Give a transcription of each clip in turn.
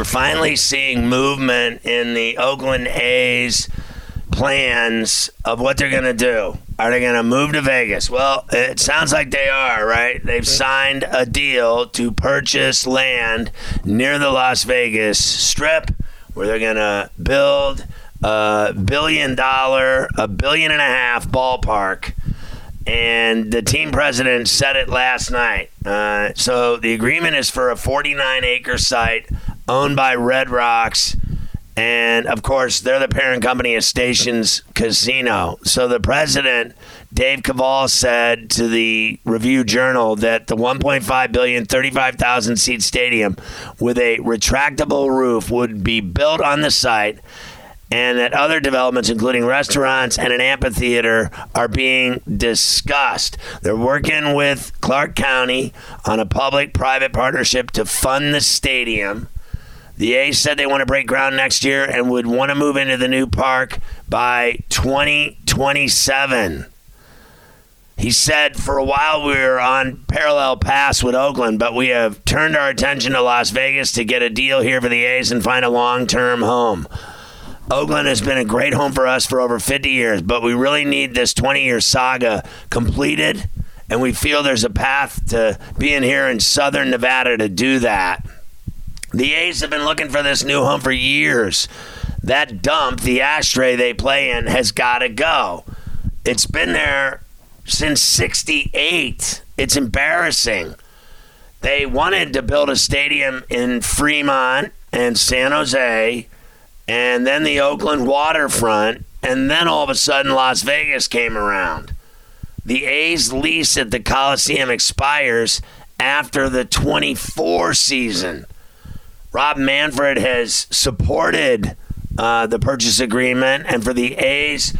We're finally seeing movement in the Oakland A's plans of what they're going to do. Are they going to move to Vegas? Well, it sounds like they are, right? They've signed a deal to purchase land near the Las Vegas Strip where they're going to build a billion dollar, a billion and a half ballpark. And the team president said it last night. Uh, so the agreement is for a 49 acre site owned by Red Rocks. And of course, they're the parent company of Stations Casino. So the president, Dave Kaval, said to the Review Journal that the 1.5 billion, 35,000 seat stadium with a retractable roof would be built on the site and that other developments, including restaurants and an amphitheater, are being discussed. They're working with Clark County on a public private partnership to fund the stadium. The A's said they want to break ground next year and would want to move into the new park by 2027. He said for a while we were on parallel paths with Oakland, but we have turned our attention to Las Vegas to get a deal here for the A's and find a long term home. Oakland has been a great home for us for over 50 years, but we really need this 20 year saga completed, and we feel there's a path to being here in southern Nevada to do that. The A's have been looking for this new home for years. That dump, the ashtray they play in, has got to go. It's been there since 68. It's embarrassing. They wanted to build a stadium in Fremont and San Jose, and then the Oakland waterfront, and then all of a sudden Las Vegas came around. The A's lease at the Coliseum expires after the 24 season. Rob Manfred has supported uh, the purchase agreement and for the A's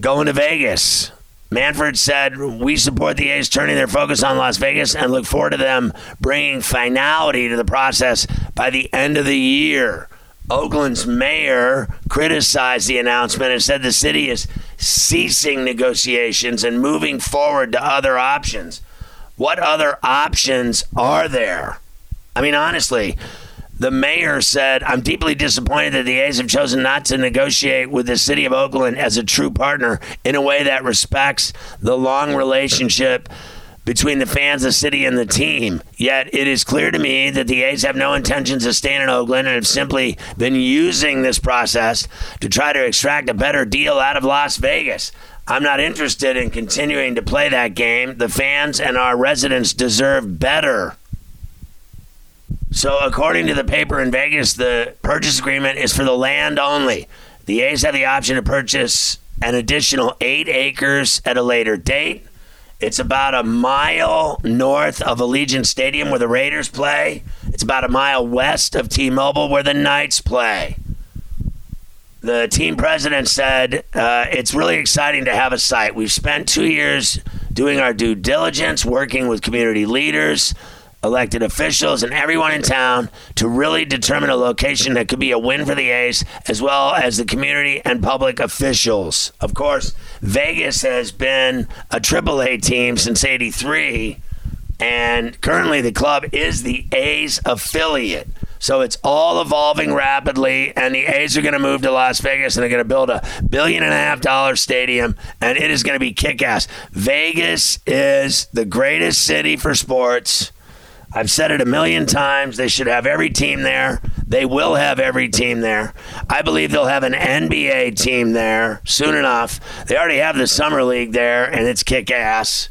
going to Vegas. Manfred said, We support the A's turning their focus on Las Vegas and look forward to them bringing finality to the process by the end of the year. Oakland's mayor criticized the announcement and said the city is ceasing negotiations and moving forward to other options. What other options are there? I mean, honestly, the mayor said, I'm deeply disappointed that the A's have chosen not to negotiate with the city of Oakland as a true partner in a way that respects the long relationship between the fans, of the city, and the team. Yet it is clear to me that the A's have no intentions of staying in Oakland and have simply been using this process to try to extract a better deal out of Las Vegas. I'm not interested in continuing to play that game. The fans and our residents deserve better. So, according to the paper in Vegas, the purchase agreement is for the land only. The A's have the option to purchase an additional eight acres at a later date. It's about a mile north of Allegiant Stadium where the Raiders play. It's about a mile west of T Mobile where the Knights play. The team president said uh, it's really exciting to have a site. We've spent two years doing our due diligence, working with community leaders elected officials, and everyone in town to really determine a location that could be a win for the A's, as well as the community and public officials. Of course, Vegas has been a AAA team since 83, and currently the club is the A's affiliate. So it's all evolving rapidly, and the A's are going to move to Las Vegas and they're going to build a billion and a half dollar stadium, and it is going to be kick ass. Vegas is the greatest city for sports. I've said it a million times. They should have every team there. They will have every team there. I believe they'll have an NBA team there soon enough. They already have the Summer League there, and it's kick ass.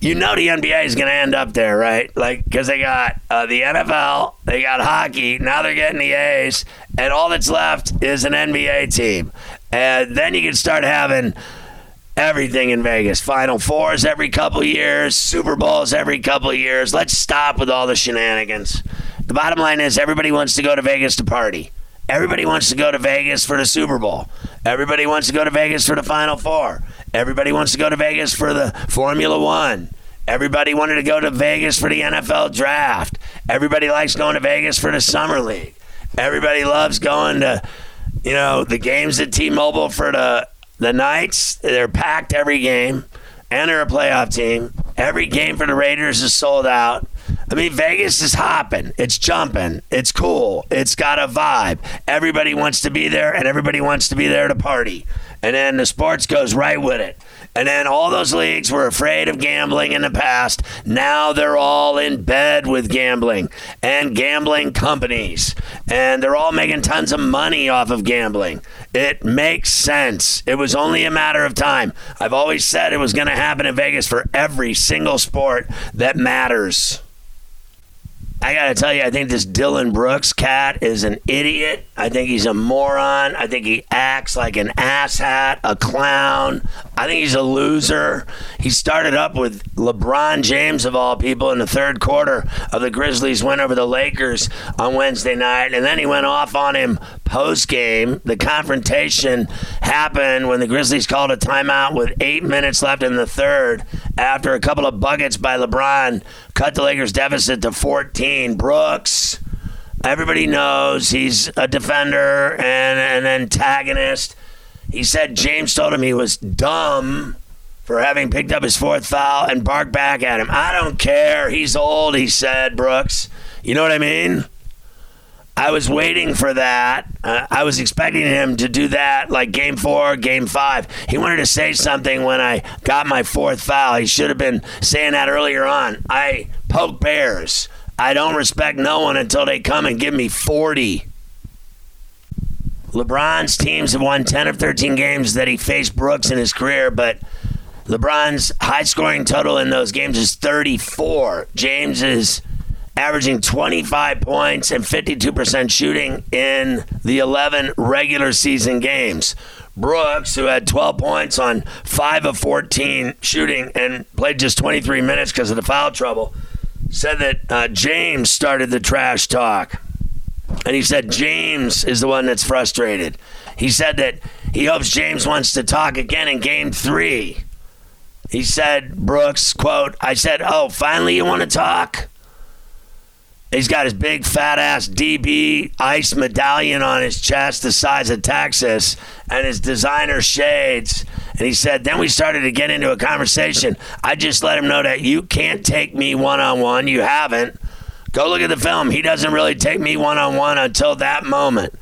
You know the NBA is going to end up there, right? Like, because they got uh, the NFL, they got hockey, now they're getting the A's, and all that's left is an NBA team. And then you can start having everything in Vegas. Final fours every couple years, Super Bowls every couple years. Let's stop with all the shenanigans. The bottom line is everybody wants to go to Vegas to party. Everybody wants to go to Vegas for the Super Bowl. Everybody wants to go to Vegas for the Final Four. Everybody wants to go to Vegas for the Formula One. Everybody wanted to go to Vegas for the NFL draft. Everybody likes going to Vegas for the Summer League. Everybody loves going to, you know, the games at T-Mobile for the the Knights. They're packed every game, and they're a playoff team. Every game for the Raiders is sold out. I mean, Vegas is hopping. It's jumping. It's cool. It's got a vibe. Everybody wants to be there, and everybody wants to be there to party. And then the sports goes right with it. And then all those leagues were afraid of gambling in the past. Now they're all in bed with gambling and gambling companies. And they're all making tons of money off of gambling. It makes sense. It was only a matter of time. I've always said it was going to happen in Vegas for every single sport that matters. I got to tell you, I think this Dillon Brooks cat is an idiot. I think he's a moron. I think he acts like an asshat, a clown. I think he's a loser. He started up with LeBron James, of all people, in the third quarter of the Grizzlies' win over the Lakers on Wednesday night. And then he went off on him post game. The confrontation happened when the Grizzlies called a timeout with eight minutes left in the third after a couple of buckets by LeBron cut the Lakers' deficit to 14. Brooks, everybody knows he's a defender and an antagonist. He said James told him he was dumb for having picked up his fourth foul and barked back at him. I don't care. He's old, he said, Brooks. You know what I mean? I was waiting for that. Uh, I was expecting him to do that like game four, game five. He wanted to say something when I got my fourth foul. He should have been saying that earlier on. I poke bears. I don't respect no one until they come and give me 40. LeBron's teams have won 10 of 13 games that he faced Brooks in his career, but LeBron's high scoring total in those games is 34. James is averaging 25 points and 52% shooting in the 11 regular season games. Brooks, who had 12 points on 5 of 14 shooting and played just 23 minutes because of the foul trouble, said that uh, James started the trash talk. And he said James is the one that's frustrated. He said that he hopes James wants to talk again in game three. He said, Brooks, quote, I said, Oh, finally you want to talk? He's got his big fat ass DB ice medallion on his chest, the size of Texas, and his designer shades. And he said, then we started to get into a conversation. I just let him know that you can't take me one on one. You haven't. Go look at the film. He doesn't really take me one on one until that moment.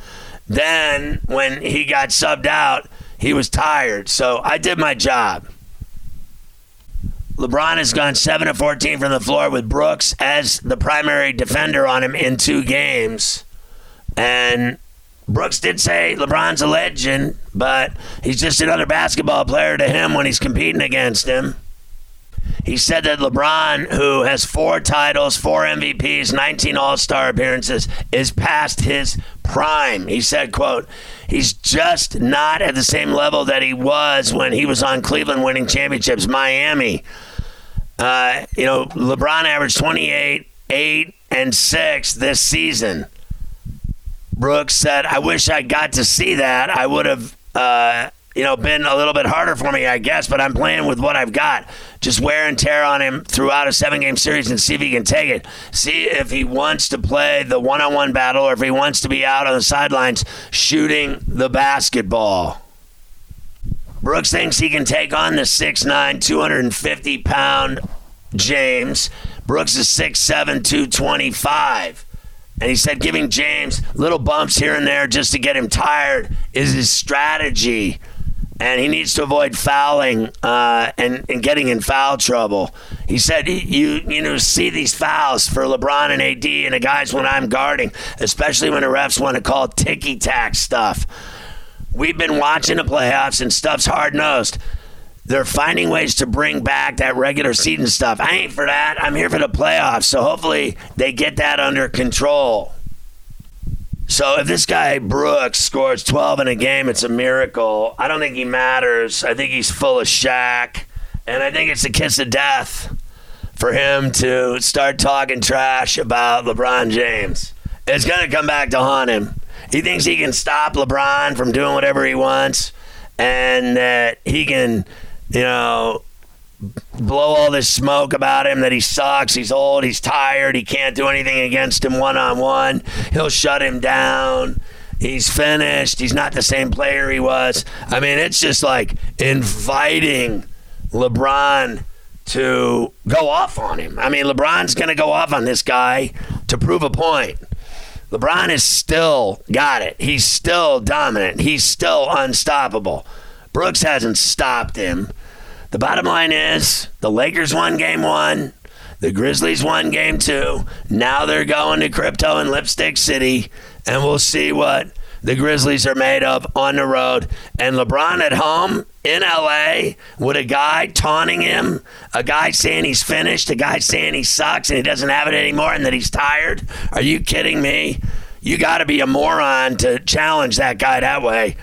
Then, when he got subbed out, he was tired. So I did my job. LeBron has gone 7 of 14 from the floor with Brooks as the primary defender on him in two games. And Brooks did say LeBron's a legend, but he's just another basketball player to him when he's competing against him. He said that LeBron, who has four titles, four MVPs, 19 All-Star appearances, is past his prime. He said, quote, he's just not at the same level that he was when he was on Cleveland winning championships, Miami. Uh, you know, LeBron averaged 28, 8, and 6 this season. Brooks said, I wish I got to see that. I would have, uh, you know, been a little bit harder for me, I guess, but I'm playing with what I've got. Just wear and tear on him throughout a seven game series and see if he can take it. See if he wants to play the one on one battle or if he wants to be out on the sidelines shooting the basketball. Brooks thinks he can take on the 6'9, 250 pound James. Brooks is 6'7, 225. And he said giving James little bumps here and there just to get him tired is his strategy. And he needs to avoid fouling uh, and, and getting in foul trouble. He said, "You you know see these fouls for LeBron and AD and the guys when I'm guarding, especially when the refs want to call ticky tack stuff. We've been watching the playoffs and stuff's hard nosed. They're finding ways to bring back that regular season stuff. I ain't for that. I'm here for the playoffs. So hopefully they get that under control." So if this guy Brooks scores 12 in a game, it's a miracle. I don't think he matters. I think he's full of Shaq, and I think it's a kiss of death for him to start talking trash about LeBron James. It's to come back to haunt him. He thinks he can stop LeBron from doing whatever he wants, and that he can, you know, blow all this smoke about him that he sucks, he's old, he's tired, he can't do anything against him one on one. He'll shut him down. He's finished. He's not the same player he was. I mean, it's just like inviting LeBron to go off on him. I mean, LeBron's going to go off on this guy to prove a point. LeBron has still got it. He's still dominant. He's still unstoppable. Brooks hasn't stopped him. The bottom line is the Lakers won game one. The Grizzlies won game two. Now they're going to crypto and Lipstick City, and we'll see what the Grizzlies are made of on the road. And LeBron at home in LA with a guy taunting him, a guy saying he's finished, a guy saying he sucks and he doesn't have it anymore and that he's tired. Are you kidding me? You got to be a moron to challenge that guy that way.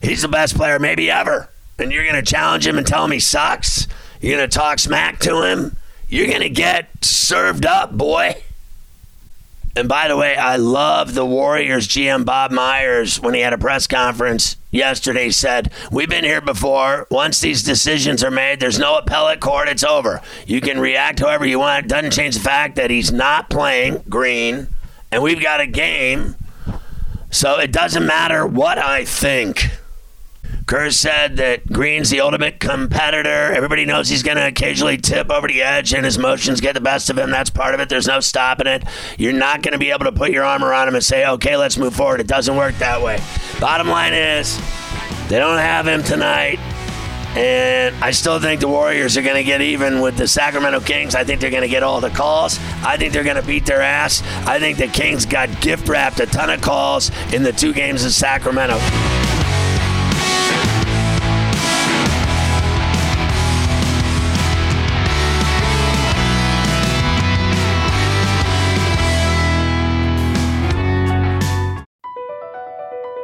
He's the best player maybe ever and you're going to challenge him and tell him he sucks, you're going to talk smack to him, you're going to get served up, boy. And by the way, I love the Warriors GM Bob Myers when he had a press conference yesterday said, We've been here before. Once these decisions are made, there's no appellate court. It's over. You can react however you want. It doesn't change the fact that he's not playing green, and we've got a game. So it doesn't matter what I think. Kerr said that Green's the ultimate competitor. Everybody knows he's going to occasionally tip over the edge and his motions get the best of him. That's part of it. There's no stopping it. You're not going to be able to put your arm around him and say, okay, let's move forward. It doesn't work that way. Bottom line is, they don't have him tonight. And I still think the Warriors are going to get even with the Sacramento Kings. I think they're going to get all the calls. I think they're going to beat their ass. I think the Kings got gift wrapped a ton of calls in the two games in Sacramento.